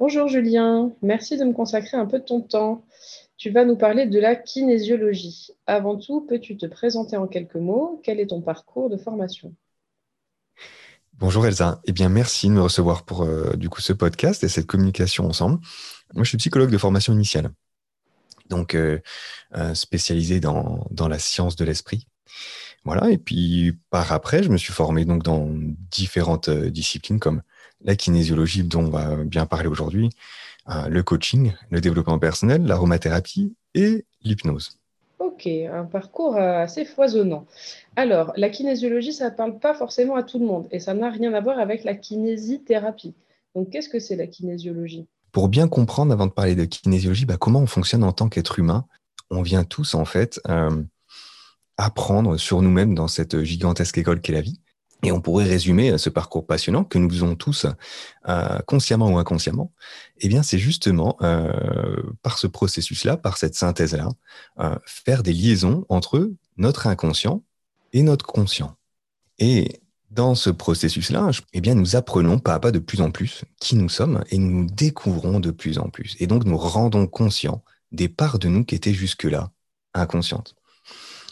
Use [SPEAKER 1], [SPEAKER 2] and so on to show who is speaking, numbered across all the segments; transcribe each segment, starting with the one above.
[SPEAKER 1] Bonjour Julien, merci de me consacrer un peu de ton temps. Tu vas nous parler de la kinésiologie. Avant tout, peux-tu te présenter en quelques mots? Quel est ton parcours de formation?
[SPEAKER 2] Bonjour Elsa. Eh bien, merci de me recevoir pour euh, du coup ce podcast et cette communication ensemble. Moi, je suis psychologue de formation initiale, donc euh, euh, spécialisé dans, dans la science de l'esprit. Voilà. Et puis par après, je me suis formé donc dans différentes disciplines comme la kinésiologie dont on va bien parler aujourd'hui, euh, le coaching, le développement personnel, l'aromathérapie et l'hypnose.
[SPEAKER 1] Ok, un parcours euh, assez foisonnant. Alors, la kinésiologie, ça ne parle pas forcément à tout le monde et ça n'a rien à voir avec la kinésithérapie. Donc, qu'est-ce que c'est la kinésiologie?
[SPEAKER 2] Pour bien comprendre, avant de parler de kinésiologie, bah, comment on fonctionne en tant qu'être humain, on vient tous en fait euh, apprendre sur nous-mêmes dans cette gigantesque école qu'est la vie. Et on pourrait résumer euh, ce parcours passionnant que nous faisons tous, euh, consciemment ou inconsciemment. Eh bien, c'est justement euh, par ce processus-là, par cette synthèse-là, faire des liaisons entre notre inconscient et notre conscient. Et dans ce processus-là, eh bien, nous apprenons pas à pas de plus en plus qui nous sommes et nous nous découvrons de plus en plus. Et donc, nous rendons conscients des parts de nous qui étaient jusque-là inconscientes.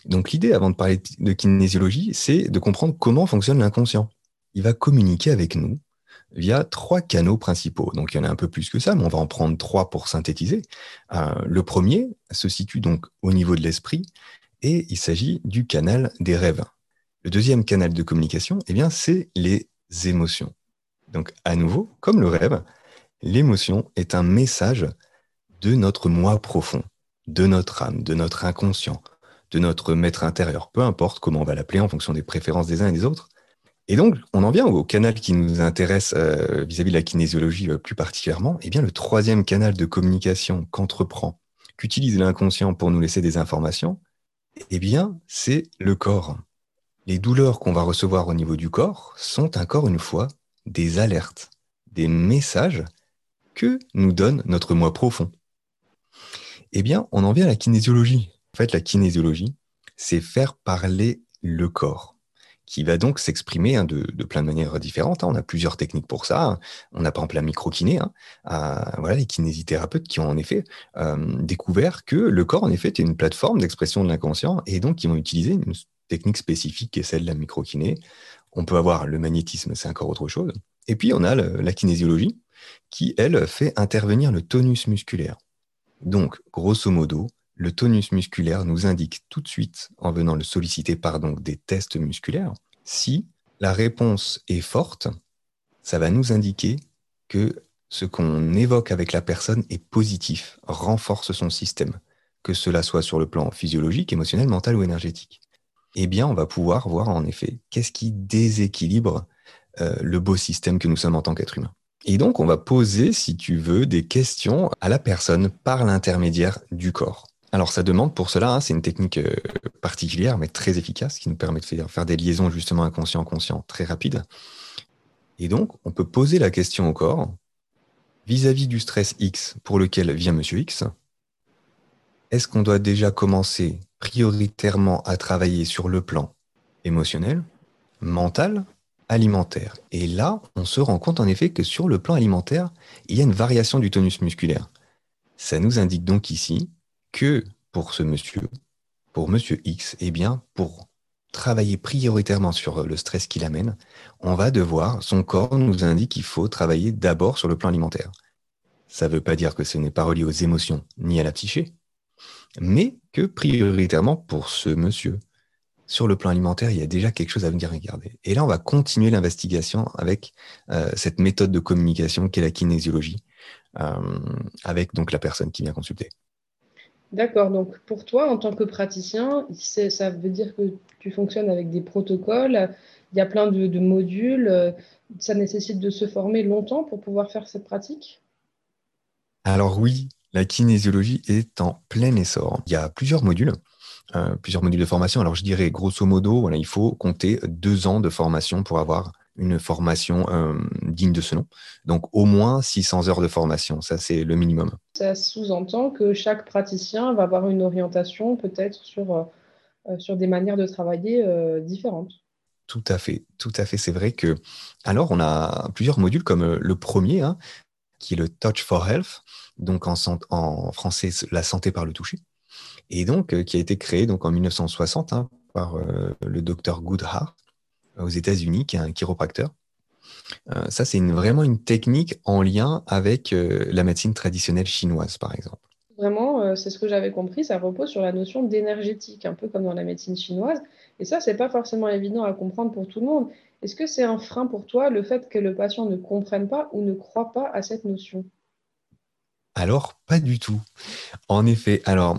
[SPEAKER 2] Donc l'idée, avant de parler de kinésiologie, c'est de comprendre comment fonctionne l'inconscient. Il va communiquer avec nous via trois canaux principaux. Donc il y en a un peu plus que ça, mais on va en prendre trois pour synthétiser. Euh, le premier se situe donc au niveau de l'esprit et il s'agit du canal des rêves. Le deuxième canal de communication, eh bien, c'est les émotions. Donc à nouveau, comme le rêve, l'émotion est un message de notre moi profond, de notre âme, de notre inconscient, de notre maître intérieur, peu importe comment on va l'appeler en fonction des préférences des uns et des autres. Et donc, on en vient au canal qui nous intéresse euh, vis-à-vis de la kinésiologie euh, plus particulièrement. Eh bien, le troisième canal de communication qu'entreprend, qu'utilise l'inconscient pour nous laisser des informations, eh bien, c'est le corps. Les douleurs qu'on va recevoir au niveau du corps sont encore une fois des alertes, des messages que nous donne notre moi profond. Eh bien, on en vient à la kinésiologie. En fait, la kinésiologie, c'est faire parler le corps, qui va donc s'exprimer hein, de, plein de manières différentes. Hein. On a plusieurs techniques pour ça. On a par exemple la microkiné, hein, voilà, les kinésithérapeutes qui ont en effet euh, découvert que le corps, en effet, est une plateforme d'expression de l'inconscient et donc qui vont utiliser une technique spécifique qui est celle de la microkiné. On peut avoir le magnétisme, c'est encore autre chose. Et puis, on a la kinésiologie qui, elle, fait intervenir le tonus musculaire. Donc, grosso modo, le tonus musculaire nous indique tout de suite, en venant le solliciter par donc des tests musculaires, si la réponse est forte, ça va nous indiquer que ce qu'on évoque avec la personne est positif, renforce son système, que cela soit sur le plan physiologique, émotionnel, mental ou énergétique. Eh bien, on va pouvoir voir en effet qu'est-ce qui déséquilibre euh, le beau système que nous sommes en tant qu'être humain. Et donc, on va poser, si tu veux, des questions à la personne par l'intermédiaire du corps. Alors ça demande pour cela, hein, c'est une technique euh, particulière mais très efficace qui nous permet de faire, des liaisons justement inconscient-conscient très rapides. Et donc on peut poser la question au corps vis-à-vis du stress X pour lequel vient Monsieur X. Est-ce qu'on doit déjà commencer prioritairement à travailler sur le plan émotionnel, mental, alimentaire? Et là, on se rend compte en effet que sur le plan alimentaire, il y a une variation du tonus musculaire. Ça nous indique donc ici que pour ce monsieur, pour monsieur X, eh bien, pour travailler prioritairement sur le stress qu'il amène, on va devoir, son corps nous indique qu'il faut travailler d'abord sur le plan alimentaire. Ça ne veut pas dire que ce n'est pas relié aux émotions ni à la psyché, mais que prioritairement pour ce monsieur, sur le plan alimentaire, il y a déjà quelque chose à venir regarder. Et là, on va continuer l'investigation avec euh, cette méthode de communication qu'est la kinésiologie, euh, avec donc la personne qui vient consulter.
[SPEAKER 1] D'accord, donc pour toi, en tant que praticien, ça veut dire que tu fonctionnes avec des protocoles, il y a plein de, modules, euh, ça nécessite de se former longtemps pour pouvoir faire cette pratique?
[SPEAKER 2] Alors oui, la kinésiologie est en plein essor. Il y a plusieurs modules. Euh, plusieurs modules de formation. Alors je dirais grosso modo, il faut compter deux ans de formation pour avoir une formation euh, digne de ce nom. Donc au moins 600 heures de formation, ça c'est le minimum.
[SPEAKER 1] Ça sous-entend que chaque praticien va avoir une orientation peut-être sur, euh, euh, sur des manières de travailler différentes.
[SPEAKER 2] Tout à fait, tout à fait. C'est vrai que alors on a plusieurs modules comme le premier, hein, qui est le Touch for Health, donc en, en français la santé par le toucher, et donc qui a été créé donc en 1960 hein, par le docteur Goodhart aux États-Unis, qui est un chiropracteur. Euh, ça, c'est vraiment une technique en lien avec la médecine traditionnelle chinoise, par exemple.
[SPEAKER 1] Vraiment, c'est ce que j'avais compris, ça repose sur la notion d'énergétique, un peu comme dans la médecine chinoise. Et ça, c'est pas forcément évident à comprendre pour tout le monde. Est-ce que c'est un frein pour toi le fait que le patient ne comprenne pas ou ne croit pas à cette notion?
[SPEAKER 2] Alors, pas du tout. En effet, alors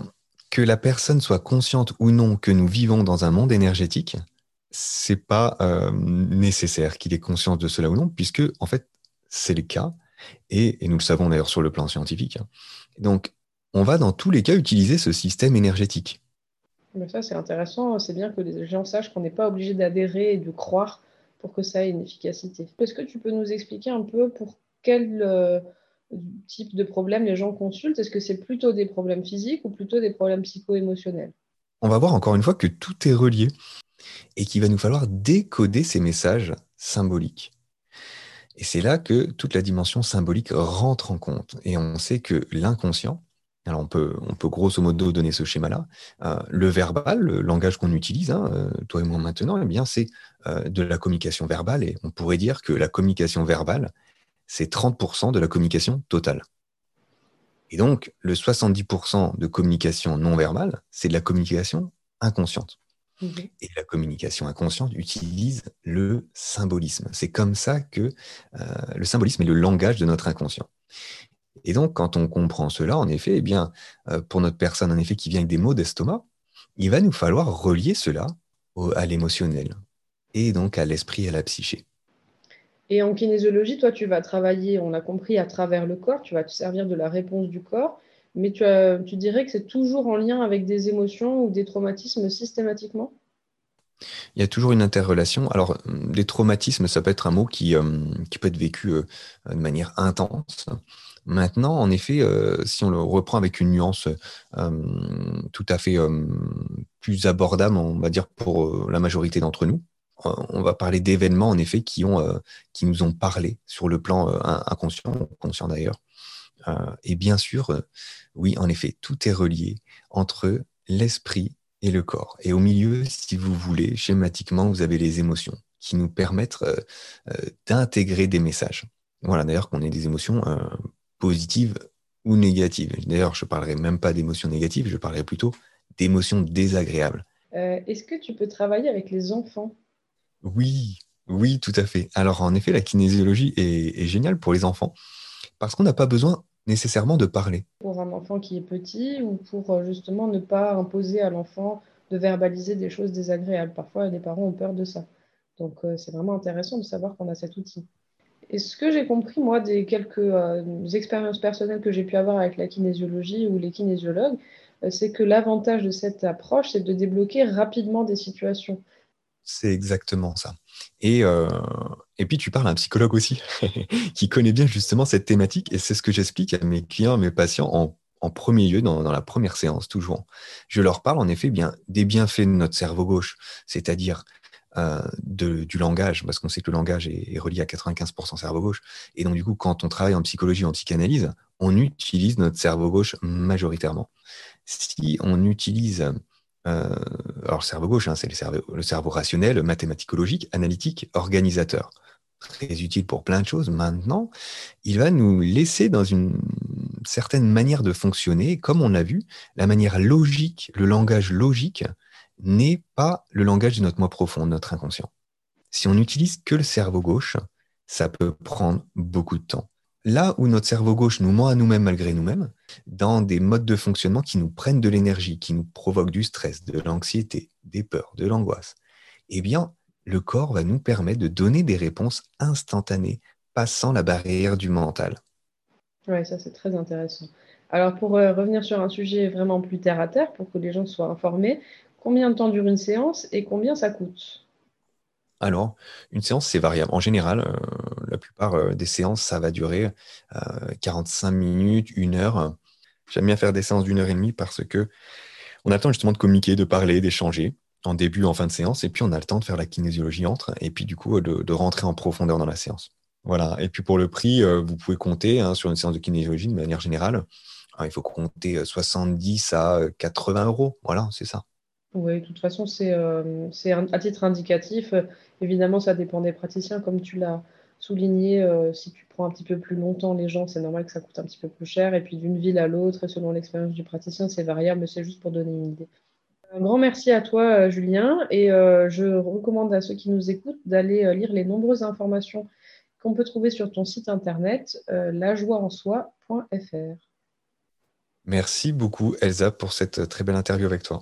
[SPEAKER 2] que la personne soit consciente ou non que nous vivons dans un monde énergétique, c'est pas euh, nécessaire qu'il ait conscience de cela ou non, puisque en fait c'est le cas, et, nous le savons d'ailleurs sur le plan scientifique. Donc, on va dans tous les cas utiliser ce système énergétique.
[SPEAKER 1] Mais ça, c'est intéressant. C'est bien que les gens sachent qu'on n'est pas obligé d'adhérer et de croire pour que ça ait une efficacité. Est-ce que tu peux nous expliquer un peu pour quel euh, type de problème les gens consultent? Est-ce que c'est plutôt des problèmes physiques ou plutôt des problèmes psycho-émotionnels?
[SPEAKER 2] On va voir encore une fois que tout est relié et qu'il va nous falloir décoder ces messages symboliques. Et c'est là que toute la dimension symbolique rentre en compte. Et on sait que l'inconscient, alors on peut, grosso modo donner ce schéma-là. Euh, le verbal, le langage qu'on utilise, hein, euh, toi et moi maintenant, eh bien c'est euh, de la communication verbale et on pourrait dire que la communication verbale, c'est 30% de la communication totale. Et donc le 70% de communication non verbale, c'est de la communication inconsciente. Et la communication inconsciente utilise le symbolisme. C'est comme ça que le symbolisme est le langage de notre inconscient. Et donc, quand on comprend cela, en effet, eh bien, euh, pour notre personne, en effet, qui vient avec des maux d'estomac, il va nous falloir relier cela à l'émotionnel et donc à l'esprit et à la psyché.
[SPEAKER 1] Et en kinésiologie, toi, tu vas travailler, on a compris, à travers le corps, tu vas te servir de la réponse du corps, mais tu, dirais que c'est toujours en lien avec des émotions ou des traumatismes systématiquement?
[SPEAKER 2] Il y a toujours une interrelation. Alors, des traumatismes, ça peut être un mot qui, euh, peut être vécu euh, de manière intense. Maintenant, en effet, euh, si on le reprend avec une nuance tout à fait plus abordable, on va dire pour la majorité d'entre nous, on va parler d'événements en effet qui, qui nous ont parlé sur le plan inconscient, conscient d'ailleurs. Et bien sûr, oui, en effet, tout est relié entre l'esprit et le corps. Et au milieu, si vous voulez, schématiquement, vous avez les émotions qui nous permettent d'intégrer des messages. Voilà, d'ailleurs, qu'on ait des émotions positive ou négative. D'ailleurs, je ne parlerai même pas d'émotions négatives, je parlerai plutôt d'émotions désagréables.
[SPEAKER 1] Euh, est-ce que tu peux travailler avec les enfants?
[SPEAKER 2] Oui, oui, tout à fait. Alors, en effet, la kinésiologie est, géniale pour les enfants parce qu'on n'a pas besoin nécessairement de parler.
[SPEAKER 1] Pour un enfant qui est petit ou pour euh, justement ne pas imposer à l'enfant de verbaliser des choses désagréables. Parfois, les parents ont peur de ça. Donc, euh, c'est vraiment intéressant de savoir qu'on a cet outil. Et ce que j'ai compris, moi, des quelques euh, expériences personnelles que j'ai pu avoir avec la kinésiologie ou les kinésiologues, euh, c'est que l'avantage de cette approche, c'est de débloquer rapidement des situations.
[SPEAKER 2] C'est exactement ça. Et, euh, et puis, tu parles à un psychologue aussi, qui connaît bien justement cette thématique, et c'est ce que j'explique à mes clients, mes patients en, premier lieu, dans, la première séance, toujours. Je leur parle en effet bien des bienfaits de notre cerveau gauche, c'est-à-dire euh, du langage, parce qu'on sait que le langage est, relié à 95% cerveau gauche. Et donc, du coup, quand on travaille en psychologie en psychanalyse, on utilise notre cerveau gauche majoritairement. Si on utilise, euh, alors le cerveau gauche, hein, c'est le cerveau, le cerveau rationnel, mathématico-logique, analytique, organisateur. Très utile pour plein de choses. Maintenant, il va nous laisser dans une certaine manière de fonctionner, comme on l'a vu, la manière logique, le langage logique n'est pas le langage de notre moi profond, notre inconscient. Si on n'utilise que le cerveau gauche, ça peut prendre beaucoup de temps. Là où notre cerveau gauche nous ment à nous-mêmes malgré nous-mêmes, dans des modes de fonctionnement qui nous prennent de l'énergie, qui nous provoquent du stress, de l'anxiété, des peurs, de l'angoisse, eh bien, le corps va nous permettre de donner des réponses instantanées, passant la barrière du mental.
[SPEAKER 1] Oui, ça c'est très intéressant. Alors pour euh, revenir sur un sujet vraiment plus terre à terre, pour que les gens soient informés, Combien de temps dure une séance et combien ça coûte?
[SPEAKER 2] Alors, une séance, c'est variable. En général, euh, la plupart euh, des séances, ça va durer 45 euh, minutes, une heure. J'aime bien faire des séances d'une heure et demie parce que on a le temps justement de communiquer, de parler, d'échanger en début, en fin de séance, et puis on a le temps de faire la kinésiologie entre, et puis du coup de, rentrer en profondeur dans la séance. Voilà. Et puis pour le prix, vous pouvez compter hein, sur une séance de kinésiologie de manière générale. il faut compter 70 à 80 euros. Voilà, c'est ça.
[SPEAKER 1] Oui, de toute façon, c'est à titre indicatif. évidemment, ça dépend des praticiens, comme tu l'as souligner, euh, si tu prends un petit peu plus longtemps les gens, c'est normal que ça coûte un petit peu plus cher. Et puis d'une ville à l'autre, selon l'expérience du praticien, c'est variable, mais c'est juste pour donner une idée. Un grand merci à toi, euh, Julien. Et euh, je recommande à ceux qui nous écoutent d'aller lire les nombreuses informations qu'on peut trouver sur ton site internet, lajoieensoi.fr.
[SPEAKER 2] Merci beaucoup, Elsa, pour cette très belle interview avec toi.